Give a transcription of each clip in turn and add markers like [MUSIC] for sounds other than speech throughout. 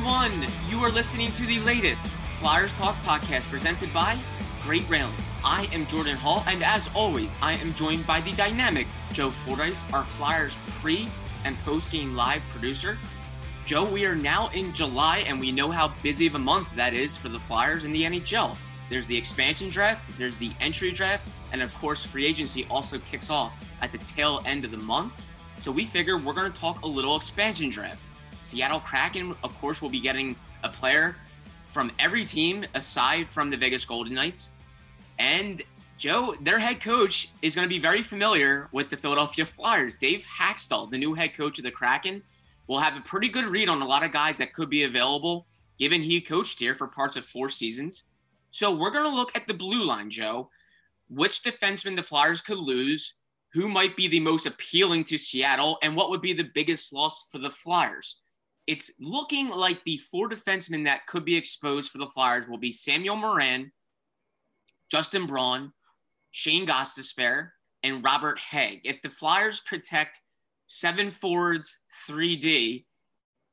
everyone. You are listening to the latest Flyers Talk podcast presented by Great Railing. I am Jordan Hall, and as always, I am joined by the dynamic Joe Fordyce, our Flyers pre and post game live producer. Joe, we are now in July, and we know how busy of a month that is for the Flyers in the NHL. There's the expansion draft, there's the entry draft, and of course, free agency also kicks off at the tail end of the month. So we figure we're going to talk a little expansion draft. Seattle Kraken, of course, will be getting a player from every team aside from the Vegas Golden Knights. And Joe, their head coach is going to be very familiar with the Philadelphia Flyers. Dave Hakstol, the new head coach of the Kraken, will have a pretty good read on a lot of guys that could be available, given he coached here for parts of four seasons. So we're going to look at the blue line, Joe. Which defenseman the Flyers could lose? Who might be the most appealing to Seattle? And what would be the biggest loss for the Flyers? It's looking like the four defensemen that could be exposed for the Flyers will be Samuel Morin, Justin Braun, Shane Gostisbehere, and Robert Hägg. If the Flyers protect seven forwards, 3D,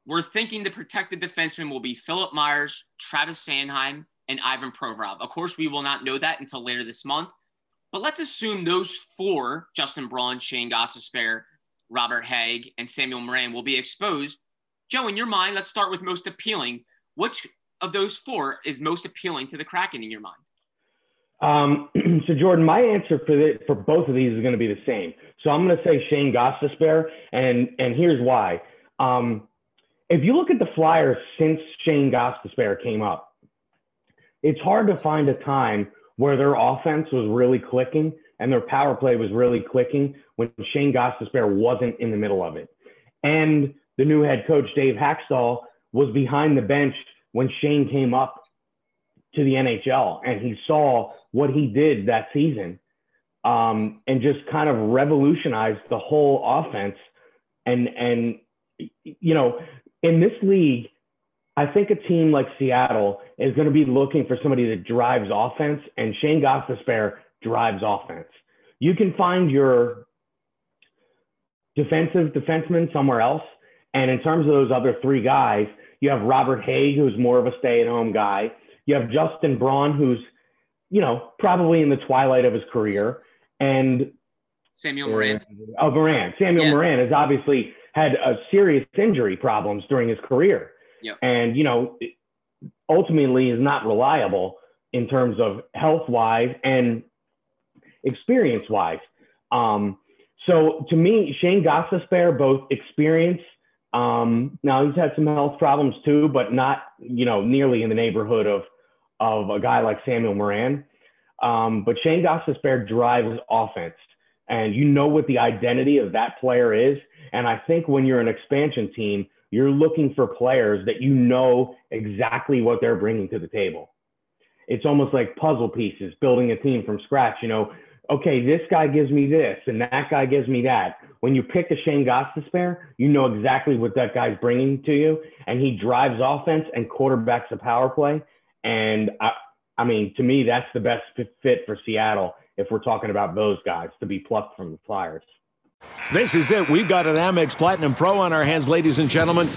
we're thinking the protected defensemen will be Philip Myers, Travis Sanheim, and Ivan Provorov. Of course, we will not know that until later this month. But let's assume those four, Justin Braun, Shane Gostisbehere, Robert Hägg, and Samuel Morin, will be exposed Joe, in your mind, let's start with most appealing. Which of those four is most appealing to the Kraken in your mind? Um, [CLEARS THROAT] so Jordan, my answer for the, for both of these is going to be the same. So I'm going to say Shane Gostisbehere, and and here's why. Um, if you look at the Flyers since Shane Gostisbehere came up, it's hard to find a time where their offense was really clicking and their power play was really clicking when Shane Gostisbehere wasn't in the middle of it. And the new head coach, Dave Hakstol, was behind the bench when Shane came up to the NHL and he saw what he did that season um, and just kind of revolutionized the whole offense. And, and, you know, in this league, I think a team like Seattle is going to be looking for somebody that drives offense, and Shane Gostisbehere drives offense. You can find your defensive defenseman somewhere else, and in terms of those other three guys, you have Robert Hägg, who's more of a stay-at-home guy. You have Justin Braun, who's, you know, probably in the twilight of his career, and Samuel Moran. Uh, oh, Morin. Samuel yeah. Morin has obviously had a serious injury problems during his career, yep. and you know, ultimately is not reliable in terms of health-wise and experience-wise. Um, so to me, Shane Gostisbehere, both experience um, now he's had some health problems too, but not you know nearly in the neighborhood of of a guy like Samuel Moran. Um, but Shane Gostisbehere drives offense, and you know what the identity of that player is. And I think when you're an expansion team, you're looking for players that you know exactly what they're bringing to the table. It's almost like puzzle pieces, building a team from scratch. You know, okay, this guy gives me this and that guy gives me that. When you pick a Shane Goss Gostisbehere, you know exactly what that guy's bringing to you, and he drives offense and quarterbacks a power play. And I, I mean, to me, that's the best fit for Seattle if we're talking about those guys to be plucked from the Flyers. This is it. We've got an Amex Platinum Pro on our hands, ladies and gentlemen.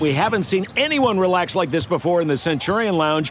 We haven't seen anyone relax like this before in the Centurion Lounge.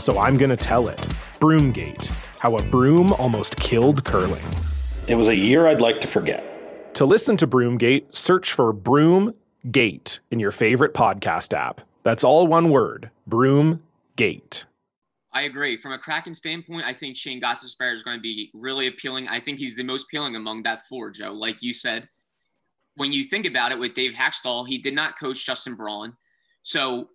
so I'm going to tell it. Broomgate How a Broom Almost Killed Curling. It was a year I'd like to forget. To listen to Broomgate, search for Broomgate in your favorite podcast app. That's all one word Broomgate. I agree. From a Kraken standpoint, I think Shane Gostisbehere is going to be really appealing. I think he's the most appealing among that four, Joe. Like you said, when you think about it with Dave Hakstol, he did not coach Justin Braun. So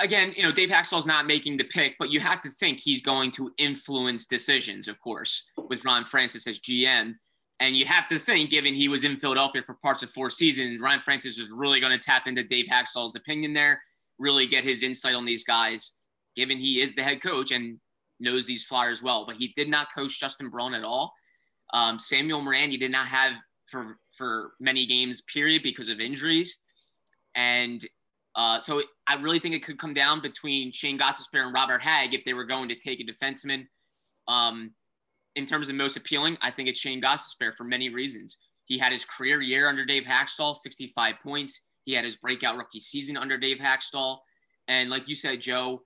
again, you know, Dave Hakstol's not making the pick, but you have to think he's going to influence decisions, of course, with Ron Francis as GM. And you have to think, given he was in Philadelphia for parts of four seasons, Ron Francis is really going to tap into Dave Hakstol's opinion there, really get his insight on these guys, given he is the head coach and knows these Flyers well. But he did not coach Justin Braun at all. Um, Samuel Morin, he did not have for for many games, period, because of injuries. And uh, so I really think it could come down between Shane Gostisbehere and Robert Hagg if they were going to take a defenseman. Um, in terms of most appealing, I think it's Shane Gostisbehere for many reasons. He had his career year under Dave Hakstol, 65 points. He had his breakout rookie season under Dave Hakstol. And like you said, Joe,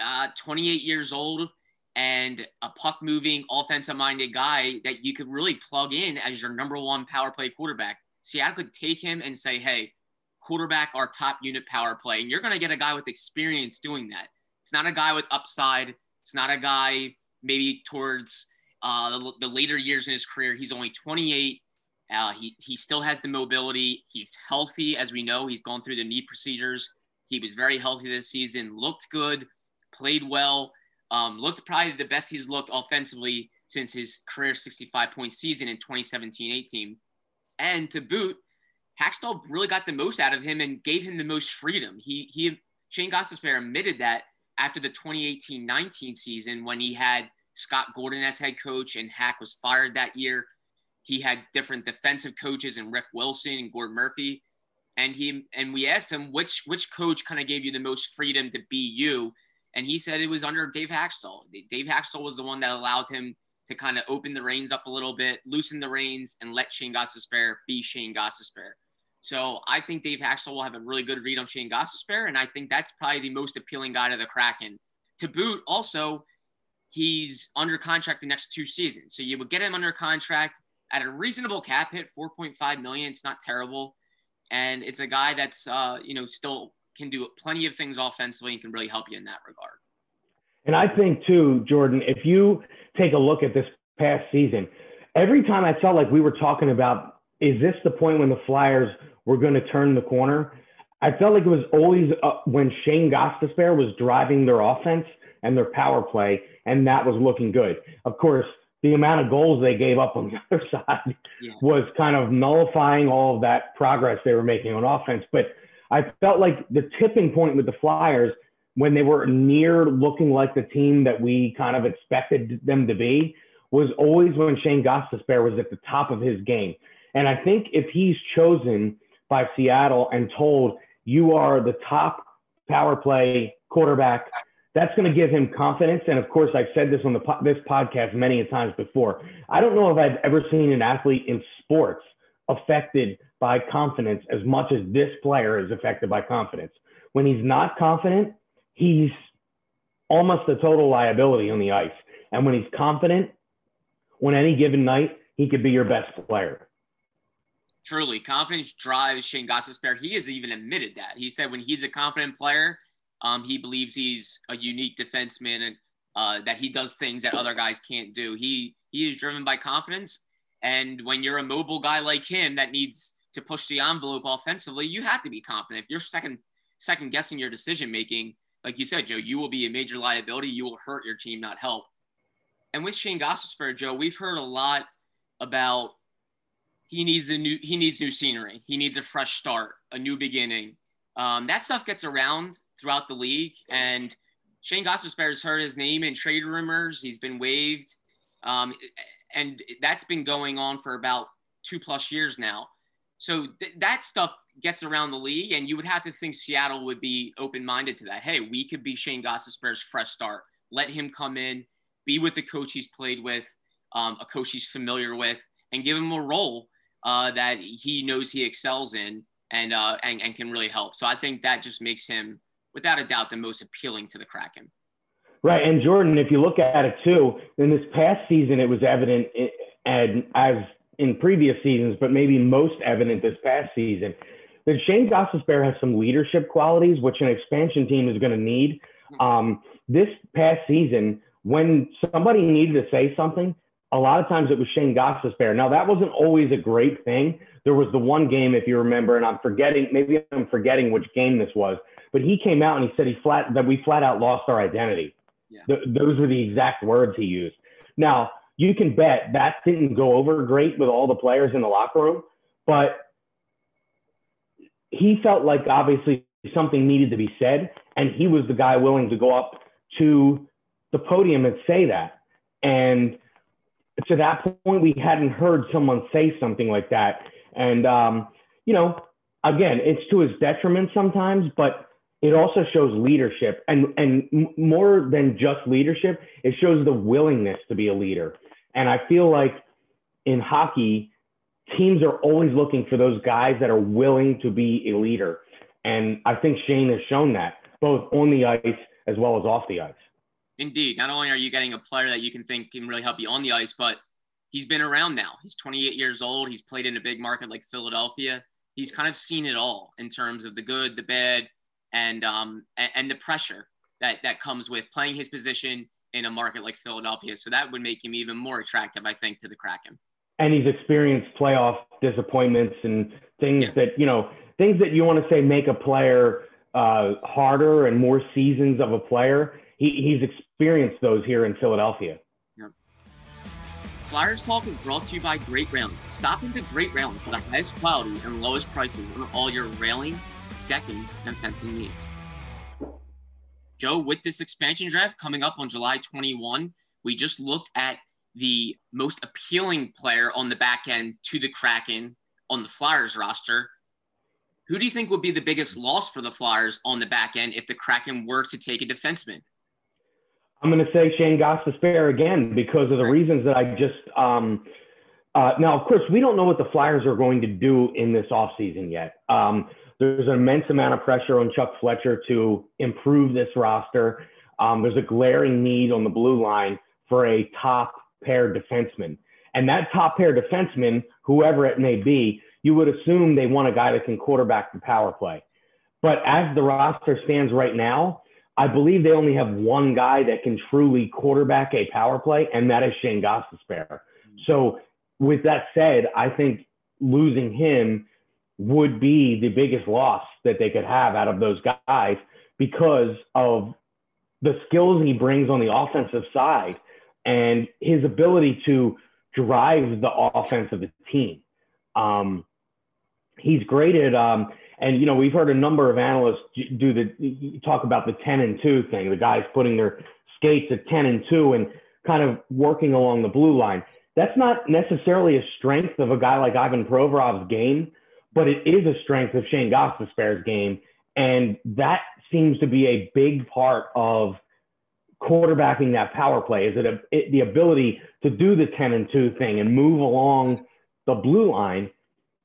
uh, 28 years old and a puck moving, offensive minded guy that you could really plug in as your number one power play quarterback. Seattle could take him and say, hey, quarterback our top unit power play. And you're going to get a guy with experience doing that. It's not a guy with upside. It's not a guy maybe towards uh, the, the, later years in his career. He's only 28. Uh, he, he still has the mobility. He's healthy, as we know. He's gone through the knee procedures. He was very healthy this season, looked good, played well, um, looked probably the best he's looked offensively since his career 65 point season in 2017 18. And to boot, Hakstol really got the most out of him and gave him the most freedom. He he Shane Gostisbehere admitted that after the 2018-19 season when he had Scott Gordon as head coach and Hack was fired that year. He had different defensive coaches and Rick Wilson and Gord Murphy. And he and we asked him which which coach kind of gave you the most freedom to be you. And he said it was under Dave Hakstol. Dave Hakstol was the one that allowed him to kind of open the reins up a little bit, loosen the reins, and let Shane Gostisbehere be Shane Gostisbehere. So I think Dave Hakstol will have a really good read on Shane Gostisbehere, and I think that's probably the most appealing guy to the Kraken. To boot, also, he's under contract the next two seasons, so you would get him under contract at a reasonable cap hit, 4.5 million. It's not terrible, and it's a guy that's uh, you know still can do plenty of things offensively and can really help you in that regard. And I think too, Jordan, if you take a look at this past season, every time I felt like we were talking about is this the point when the Flyers were going to turn the corner? I felt like it was always uh, when Shane Gostisbehere was driving their offense and their power play, and that was looking good. Of course, the amount of goals they gave up on the [LAUGHS] other side yeah. was kind of nullifying all of that progress they were making on offense. But I felt like the tipping point with the Flyers when they were near looking like the team that we kind of expected them to be was always when Shane Gostisbehere was at the top of his game. And I think if he's chosen by Seattle and told you are the top power play quarterback, that's going to give him confidence. And of course, I've said this on the this podcast many times before. I don't know if I've ever seen an athlete in sports affected by confidence as much as this player is affected by confidence. When he's not confident, he's almost a total liability on the ice. And when he's confident, on any given night, he could be your best player. Truly, confidence drives Shane Gostisbehere. He has even admitted that. He said when he's a confident player, um, he believes he's a unique defenseman and uh, that he does things that other guys can't do. He he is driven by confidence, and when you're a mobile guy like him that needs to push the envelope offensively, you have to be confident. If you're second second guessing your decision making, like you said, Joe, you will be a major liability. You will hurt your team, not help. And with Shane Gostisbehere, Joe, we've heard a lot about he needs a new he needs new scenery. He needs a fresh start, a new beginning. Um, that stuff gets around throughout the league, and Shane Gostisbehere has heard his name in trade rumors. He's been waived, um, and that's been going on for about two plus years now. So th- that stuff gets around the league, and you would have to think Seattle would be open minded to that. Hey, we could be Shane Gostisbehere's fresh start. Let him come in, be with the coach he's played with, um, a coach he's familiar with, and give him a role uh, that he knows he excels in and, uh, and and can really help. So I think that just makes him, without a doubt, the most appealing to the Kraken. Right, and Jordan, if you look at it too, in this past season, it was evident, and as in previous seasons, but maybe most evident this past season, that Shane Gostisbehere has some leadership qualities, which an expansion team is going to need. Um, this past season, when somebody needed to say something, a lot of times it was Shane Gostisbehere. Now that wasn't always a great thing. There was the one game, if you remember, and I'm forgetting, maybe I'm forgetting which game this was, but he came out and he said he flat that we flat out lost our identity. Yeah. Th- those were the exact words he used. Now you can bet that didn't go over great with all the players in the locker room, but he felt like obviously something needed to be said, and he was the guy willing to go up to the podium and say that. And to that point, we hadn't heard someone say something like that. And, um, you know, again, it's to his detriment sometimes, but it also shows leadership and, and more than just leadership, it shows the willingness to be a leader. And I feel like in hockey, teams are always looking for those guys that are willing to be a leader. And I think Shane has shown that both on the ice as well as off the ice. Indeed. Not only are you getting a player that you can think can really help you on the ice, but he's been around now. He's 28 years old. He's played in a big market like Philadelphia. He's kind of seen it all in terms of the good, the bad, and um, and, and the pressure that that comes with playing his position in a market like Philadelphia. So that would make him even more attractive, I think, to the Kraken. And he's experienced playoff disappointments and things yeah. that you know things that you want to say make a player uh, harder and more seasons of a player. He, he's experienced those here in Philadelphia. Flyers Talk is brought to you by Great Railing. Stop into Great Railing for the highest quality and lowest prices on all your railing, decking, and fencing needs. Joe, with this expansion draft coming up on July 21, we just looked at the most appealing player on the back end to the Kraken on the Flyers roster. Who do you think would be the biggest loss for the Flyers on the back end if the Kraken were to take a defenseman? I'm going to say Shane Gostisbehere again because of the reasons that I just. Um, uh, now, of course, we don't know what the Flyers are going to do in this offseason yet. Um, there's an immense amount of pressure on Chuck Fletcher to improve this roster. Um, there's a glaring need on the blue line for a top pair defenseman. And that top pair defenseman, whoever it may be, you would assume they want a guy that can quarterback the power play. But as the roster stands right now, I believe they only have one guy that can truly quarterback a power play, and that is Shane Gostisbehere. So, with that said, I think losing him would be the biggest loss that they could have out of those guys because of the skills he brings on the offensive side and his ability to drive the offense of the team. Um, he's great at, um, and you know, we've heard a number of analysts do the talk about the 10 and 2 thing, the guys putting their skates at 10 and 2 and kind of working along the blue line. That's not necessarily a strength of a guy like Ivan Provorov's game but it is a strength of Shane Gostisbehere's game. And that seems to be a big part of quarterbacking that power play. Is it, a, it the ability to do the 10 and 2 thing and move along the blue line,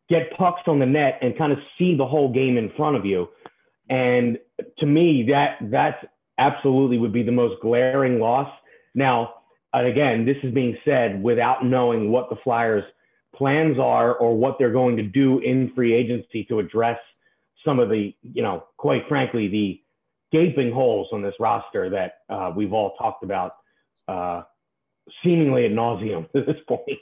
get pucks on the net, and kind of see the whole game in front of you. And to me, that that's absolutely would be the most glaring loss. Now, again, this is being said without knowing what the Flyers – plans are or what they're going to do in free agency to address some of the, you know, quite frankly, the gaping holes on this roster that uh, we've all talked about uh, seemingly ad nauseum [LAUGHS] at this point.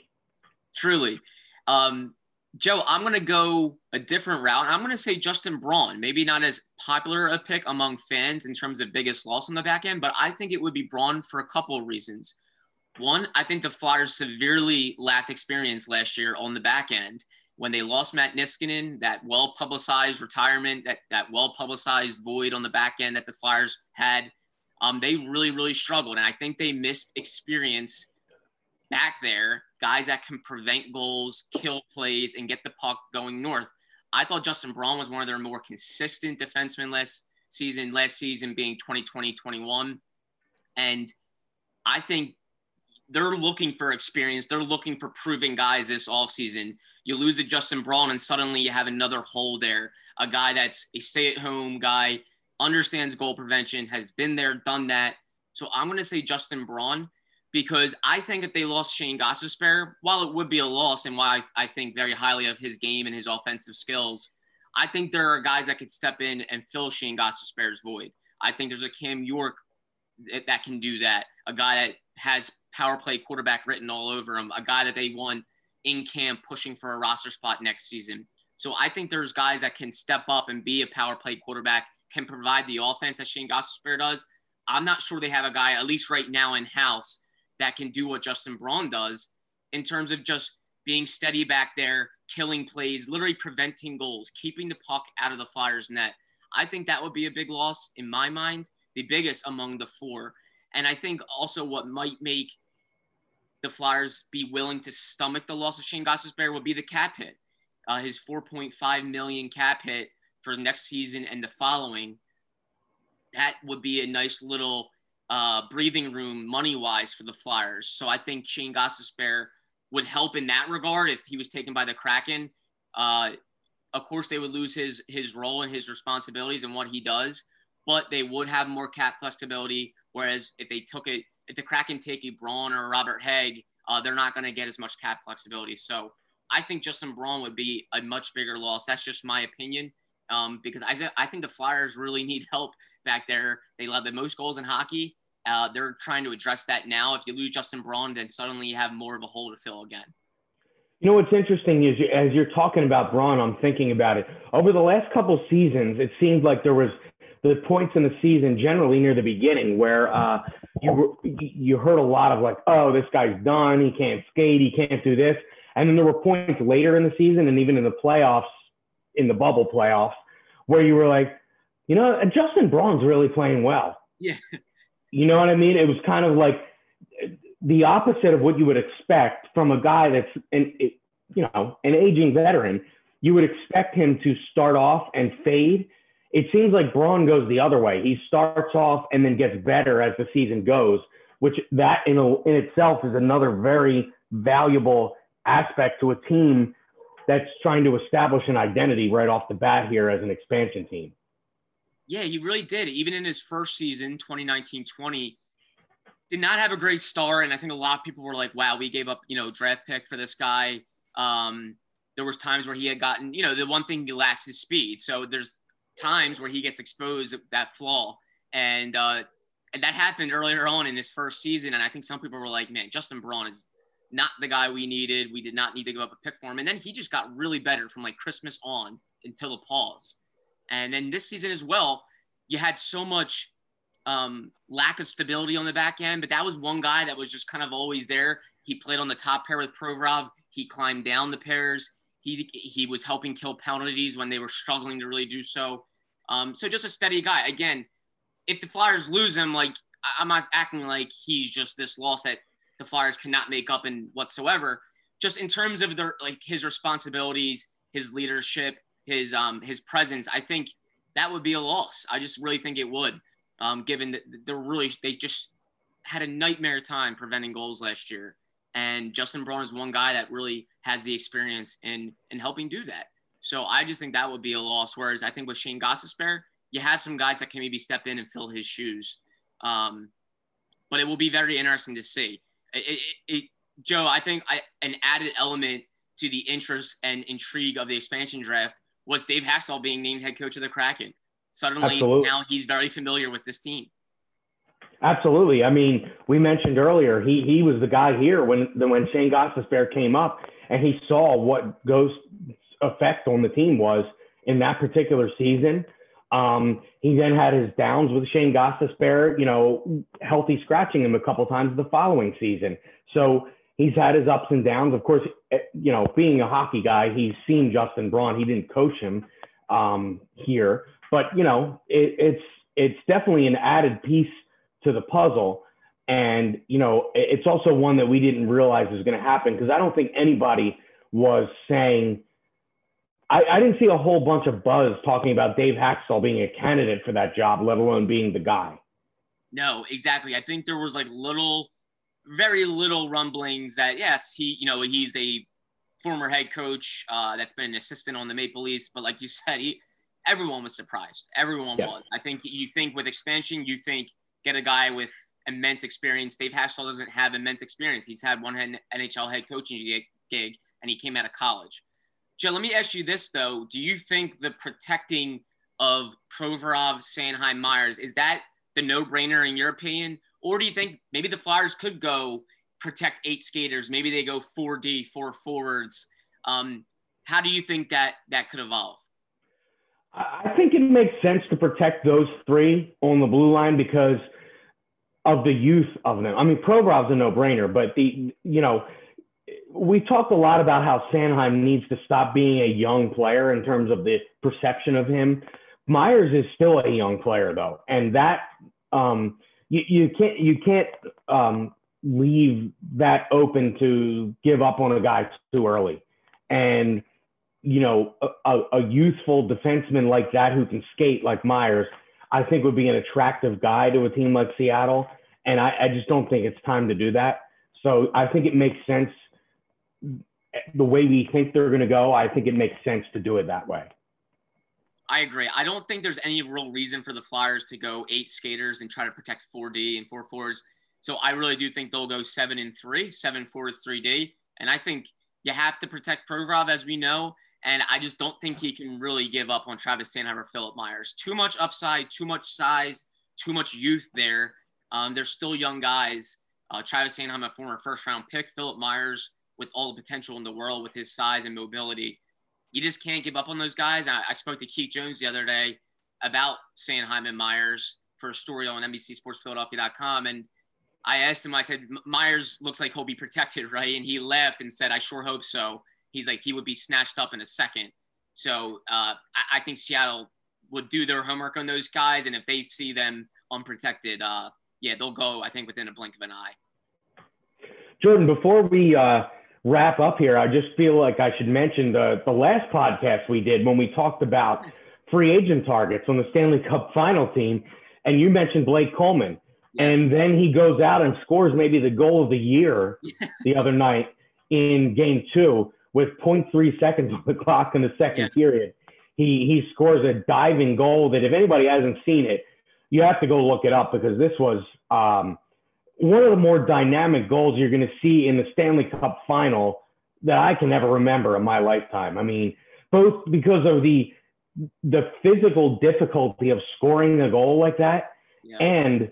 Truly. Um, Joe, I'm going to go a different route. I'm going to say Justin Braun. Maybe not as popular a pick among fans in terms of biggest loss on the back end, but I think it would be Braun for a couple of reasons. One, I think the Flyers severely lacked experience last year on the back end when they lost Matt Niskanen, that well publicized retirement, that, that well publicized void on the back end that the Flyers had. Um, they really, really struggled. And I think they missed experience back there, guys that can prevent goals, kill plays, and get the puck going north. I thought Justin Braun was one of their more consistent defensemen last season, last season being 2020 21. And I think they're looking for experience. They're looking for proving guys this offseason. You lose to Justin Braun, and suddenly you have another hole there. A guy that's a stay at home guy, understands goal prevention, has been there, done that. So I'm going to say Justin Braun because I think if they lost Shane Gostisbehere, while it would be a loss and why I, think very highly of his game and his offensive skills, I think there are guys that could step in and fill Shane Gostisbehere's void. I think there's a Cam York that can do that, a guy that has power play quarterback written all over him, a guy that they want in camp pushing for a roster spot next season. So I think there's guys that can step up and be a power play quarterback, can provide the offense that Shane Gostisbehere does. I'm not sure they have a guy, at least right now in house, that can do what Justin Braun does in terms of just being steady back there, killing plays, literally preventing goals, keeping the puck out of the Flyers' net. I think that would be a big loss in my mind, the biggest among the four. And I think also what might make the Flyers be willing to stomach the loss of Shane Gostisbehere would be the cap hit. Uh, his 4.5 million cap hit for next season and the following. That would be a nice little uh, breathing room money wise for the Flyers. So I think Shane Gostisbehere would help in that regard if he was taken by the Kraken. Uh, of course, they would lose his his role and his responsibilities and what he does, but they would have more cap flexibility. Whereas if they took it, if the Kraken take a Braun or a Robert Hagg, uh, they're not going to get as much cap flexibility. So I think Justin Braun would be a much bigger loss. That's just my opinion. Um, because I, th- I think the Flyers really [LAUGHS] need help back there. They led the most goals in hockey. Uh, they're trying to address that now. If you lose Justin Braun, then suddenly you have more of a hole to fill again. You know what's interesting is as you're talking about Braun, I'm thinking about it. Over the last couple seasons, it seemed like there was the points in the season generally near the beginning where uh, you you heard a lot of like, oh, this guy's done. He can't skate. He can't do this. And then there were points later in the season and even in the playoffs, in the bubble playoffs, where you were like, you know, Justin Braun's really playing well. Yeah. You know what I mean? It was kind of like the opposite of what you would expect from a guy that's an, you know, an aging veteran. You would expect him to start off and fade. It seems like Braun goes the other way. He starts off and then gets better as the season goes, which that in, a, in itself is another very valuable aspect to a team that's trying to establish an identity right off the bat here as an expansion team. Yeah, he really did. Even in his first season, 2019 20, did not have a great start. And I think a lot of people were like, wow, we gave up, you know, draft pick for this guy. Um, there was times where he had gotten, you know, the one thing he lacks is speed. So there's times where he gets exposed that flaw. And uh, and that happened earlier on in his first season. And I think some people were like, man, Justin Braun is not the guy we needed. We did not need to give up a pick for him. And then he just got really better from like Christmas on until the pause. And then this season as well, you had so much um, lack of stability on the back end, but that was one guy that was just kind of always there. He played on the top pair with Provorov. He climbed down the pairs. He he was helping kill penalties when they were struggling to really do so. Um, so just a steady guy. Again, if the Flyers lose him, like I'm not acting like he's just this loss that the Flyers cannot make up in whatsoever. Just in terms of their like his responsibilities, his leadership, his um his presence, I think that would be a loss. I just really think it would, um, given that they're really they just had a nightmare time preventing goals last year, and Justin Braun is one guy that really has the experience in in helping do that. So I just think that would be a loss. Whereas I think with Shane Gostisbehere, you have some guys that can maybe step in and fill his shoes. Um, but it will be very interesting to see. It, it, it, Joe, I think I, an added element to the interest and intrigue of the expansion draft was Dave Hakstol being named head coach of the Kraken. Suddenly, Absolutely. now he's very familiar with this team. Absolutely. I mean, we mentioned earlier he he was the guy here when when Shane Gostisbehere came up, and he saw what Ghost's effect on the team was in that particular season. Um, he then had his downs with Shane Gostisbehere, you know, healthy scratching him a couple times the following season. So he's had his ups and downs. Of course, eh, you know, being a hockey guy, he's seen Justin Braun. He didn't coach him um, here, but you know, it, it's it's definitely an added piece to the puzzle. And you know, it's also one that we didn't realize was going to happen because I don't think anybody was saying I, I, didn't see a whole bunch of buzz talking about Dave Hakstol being a candidate for that job, let alone being the guy. No, exactly. I think there was like little, very little rumblings that yes, he, you know, he's a former head coach uh, that's been an assistant on the Maple Leafs, but like you said, he, everyone was surprised. Everyone yeah. was. I think you think with expansion, you think get a guy with immense experience. Dave Hakstol doesn't have immense experience. He's had one NHL head coaching gig, and he came out of college. Joe, let me ask you this though: Do you think the protecting of Provorov, Sanheim, Myers is that the no-brainer in your opinion, or do you think maybe the Flyers could go protect eight skaters? Maybe they go four D, four forwards. Um, how do you think that that could evolve? I think it makes sense to protect those three on the blue line because of the youth of them. I mean, Provorov's a no-brainer, but the you know we talked a lot about how Sanheim needs to stop being a young player in terms of the perception of him. Myers is still a young player though, and that um, you, you can't you can't um, leave that open to give up on a guy too early. And you know, a, a youthful defenseman like that who can skate like Myers, I think would be an attractive guy to a team like Seattle. And I, I just don't think it's time to do that. So I think it makes sense the way we think they're going to go, I think it makes sense to do it that way. I agree. I don't think there's any real reason for the Flyers to go eight skaters and try to protect 4D and four fours. So I really do think they'll go seven and three, seven four is 3D. And I think you have to protect Provorov, as we know. And I just don't think he can really give up on Travis Sanheim or Philip Myers. Too much upside, too much size, too much youth there. Um, they're still young guys. Uh, Travis Sanheim, a former first round pick. Philip Myers, with all the potential in the world with his size and mobility. You just can't give up on those guys. I, I spoke to Keith Jones the other day about Sanheim and Myers for a story on NBCSportsPhiladelphia.com. And I asked him, I said, Myers looks like he'll be protected, [LAUGHS] right? And he laughed and said, I sure hope so. He's like, he would be snatched up in a second. So uh, I, I, think Seattle would do their homework on those guys. And if they see them unprotected, uh, yeah, they'll go, I think, within a blink of an eye. Jordan, before we uh, wrap up here, I just feel like I should mention the the last podcast we did when we talked about free agent targets on the Stanley Cup final team, and you mentioned Blake Coleman. And then he goes out and scores maybe the goal of the year [LAUGHS] the other night in game two with 0.3 seconds on the clock in the second yeah. period. He, he scores a diving goal that if anybody hasn't seen it, you have to go look it up because this was um, one of the more dynamic goals you're going to see in the Stanley Cup final that I can ever remember in my lifetime. I mean, both because of the the physical difficulty of scoring a goal like that yeah. and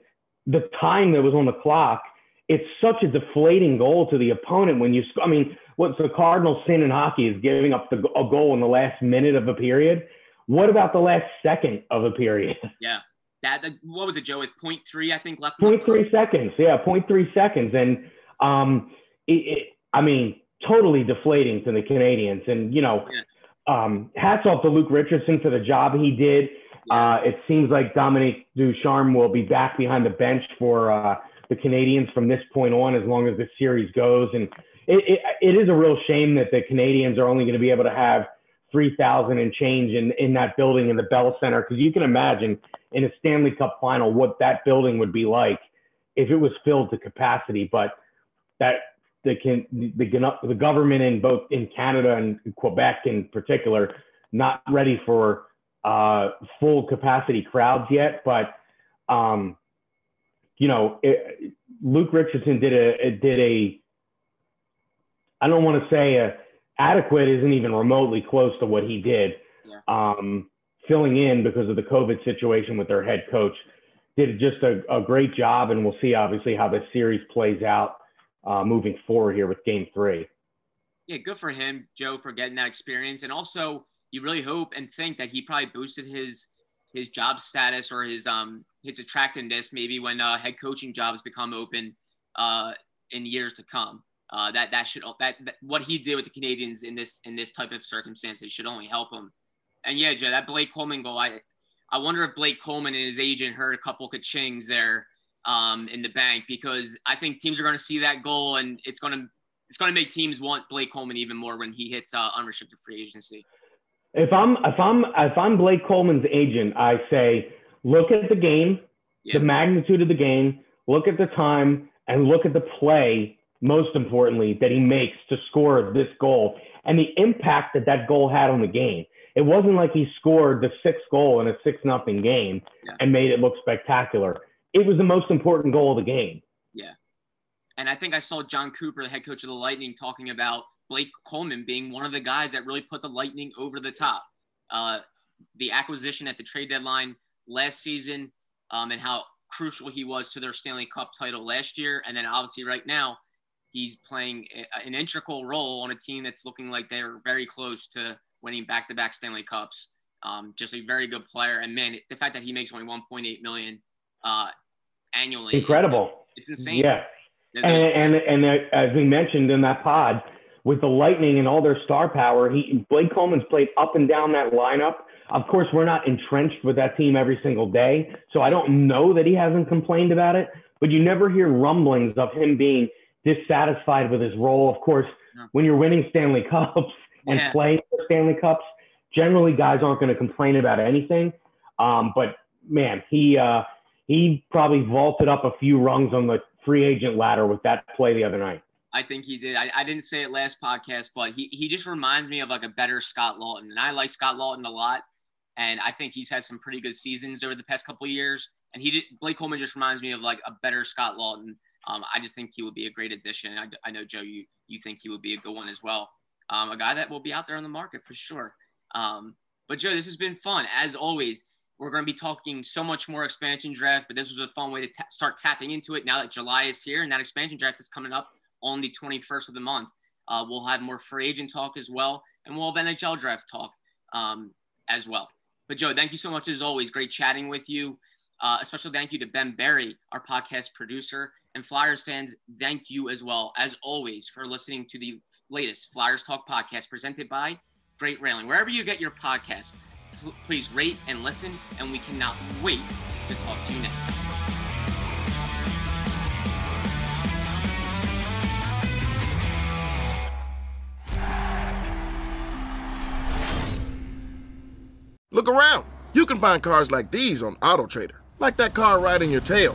the time that was on the clock. It's such a deflating goal to the opponent when you. I mean, what's the Cardinals' sin in hockey is giving up the, a goal in the last minute of a period. What about the last second of a period? Yeah that, what was it, Joe? With 0.3, I think left. 0.3 seconds. Yeah, 0.3 seconds, and um, it, it, I mean, totally deflating to the Canadiens, And you know, yeah. um, hats off to Luke Richardson for the job he did. Yeah. Uh, it seems like Dominique Ducharme will be back behind the bench for uh, the Canadiens from this point on, as long as the series goes. And it, it, it is a real shame that the Canadiens are only going to be able to have 3,000 and change in, in that building in the Bell Center. Because you can imagine in a Stanley Cup final what that building would be like if it was filled to capacity. But that the can the, the government in both in Canada and Quebec in particular not ready for uh, full capacity crowds yet. But um, you know, it, Luke Richardson did a did a I don't want to say a adequate isn't even remotely close to what he did. Yeah. Um, filling in because of the COVID situation with their head coach. Did just a, a great job, and we'll see obviously how this series plays out uh, moving forward here with Game Three. Yeah, good for him, Joe, for getting that experience. And also, you really hope and think that he probably boosted his his job status or his um his attractiveness maybe when uh, head coaching jobs become open uh, in years to come. Uh, that that should that, that, what he did with the Canadiens in this in this type of circumstances should only help him. And yeah, Joe, that Blake Coleman goal, I I wonder if Blake Coleman and his agent heard a couple of kachings there um, in the bank because I think teams are going to see that goal and it's going to it's going to make teams want Blake Coleman even more when he hits uh, unrestricted free agency. If I'm if I'm if I'm Blake Coleman's agent, I say look at the game, the magnitude of the game, look at the time, and look at the play. Most importantly, that he makes to score this goal and the impact that that goal had on the game. It wasn't like he scored the sixth goal in a six nothing game yeah. and made it look spectacular. It was the most important goal of the game. Yeah. And I think I saw Jon Cooper, the head coach of the Lightning, talking about Blake Coleman being one of the guys that really put the Lightning over the top. Uh, the acquisition at the trade deadline last season um, and how crucial he was to their Stanley Cup title last year. And then obviously right now, he's playing an integral role on a team that's looking like they're very close to winning back-to-back Stanley Cups. Um, just a very good player. And man, the fact that he makes only 1.8 million uh, annually, incredible. It's insane. Yeah. And, and, and as we mentioned in that pod, with the Lightning and all their star power, he Blake Coleman's played up and down that lineup. Of course, we're not entrenched with that team every single day, so I don't know that he hasn't complained about it. But you never hear rumblings of him being dissatisfied with his role. Of course, when you're winning Stanley Cups and yeah. playing for Stanley Cups, generally guys aren't going to complain about anything. Um, but man, he uh, he probably vaulted up a few rungs on the free agent ladder with that play the other night. I think he did. I, I didn't say it last podcast, but he, he just reminds me of like a better Scott Laughton. And I like Scott Laughton a lot. And I think he's had some pretty good seasons over the past couple years. And he did, Blake Coleman just reminds me of like a better Scott Laughton. Um, I just think he would be a great addition. I, I know Joe, you you think he would be a good one as well. Um, a guy that will be out there on the market for sure. Um, but Joe, this has been fun as always. We're going to be talking so much more expansion draft, but this was a fun way to start tapping into it now that July is here and that expansion draft is coming up on the 21st of the month. Uh, we'll have more free agent talk as well, and we'll have NHL draft talk um, as well. But Joe, thank you so much as always. Great chatting with you. Uh, a special thank you to Ben Berry, our podcast producer, and Flyers fans. Thank you as well, as always, for listening to the latest Flyers Talk podcast presented by Great Railing. Wherever you get your podcast, please rate and listen, and we cannot wait to talk to you next time. Look around. You can find cars like these on AutoTrader, like that car riding your tail.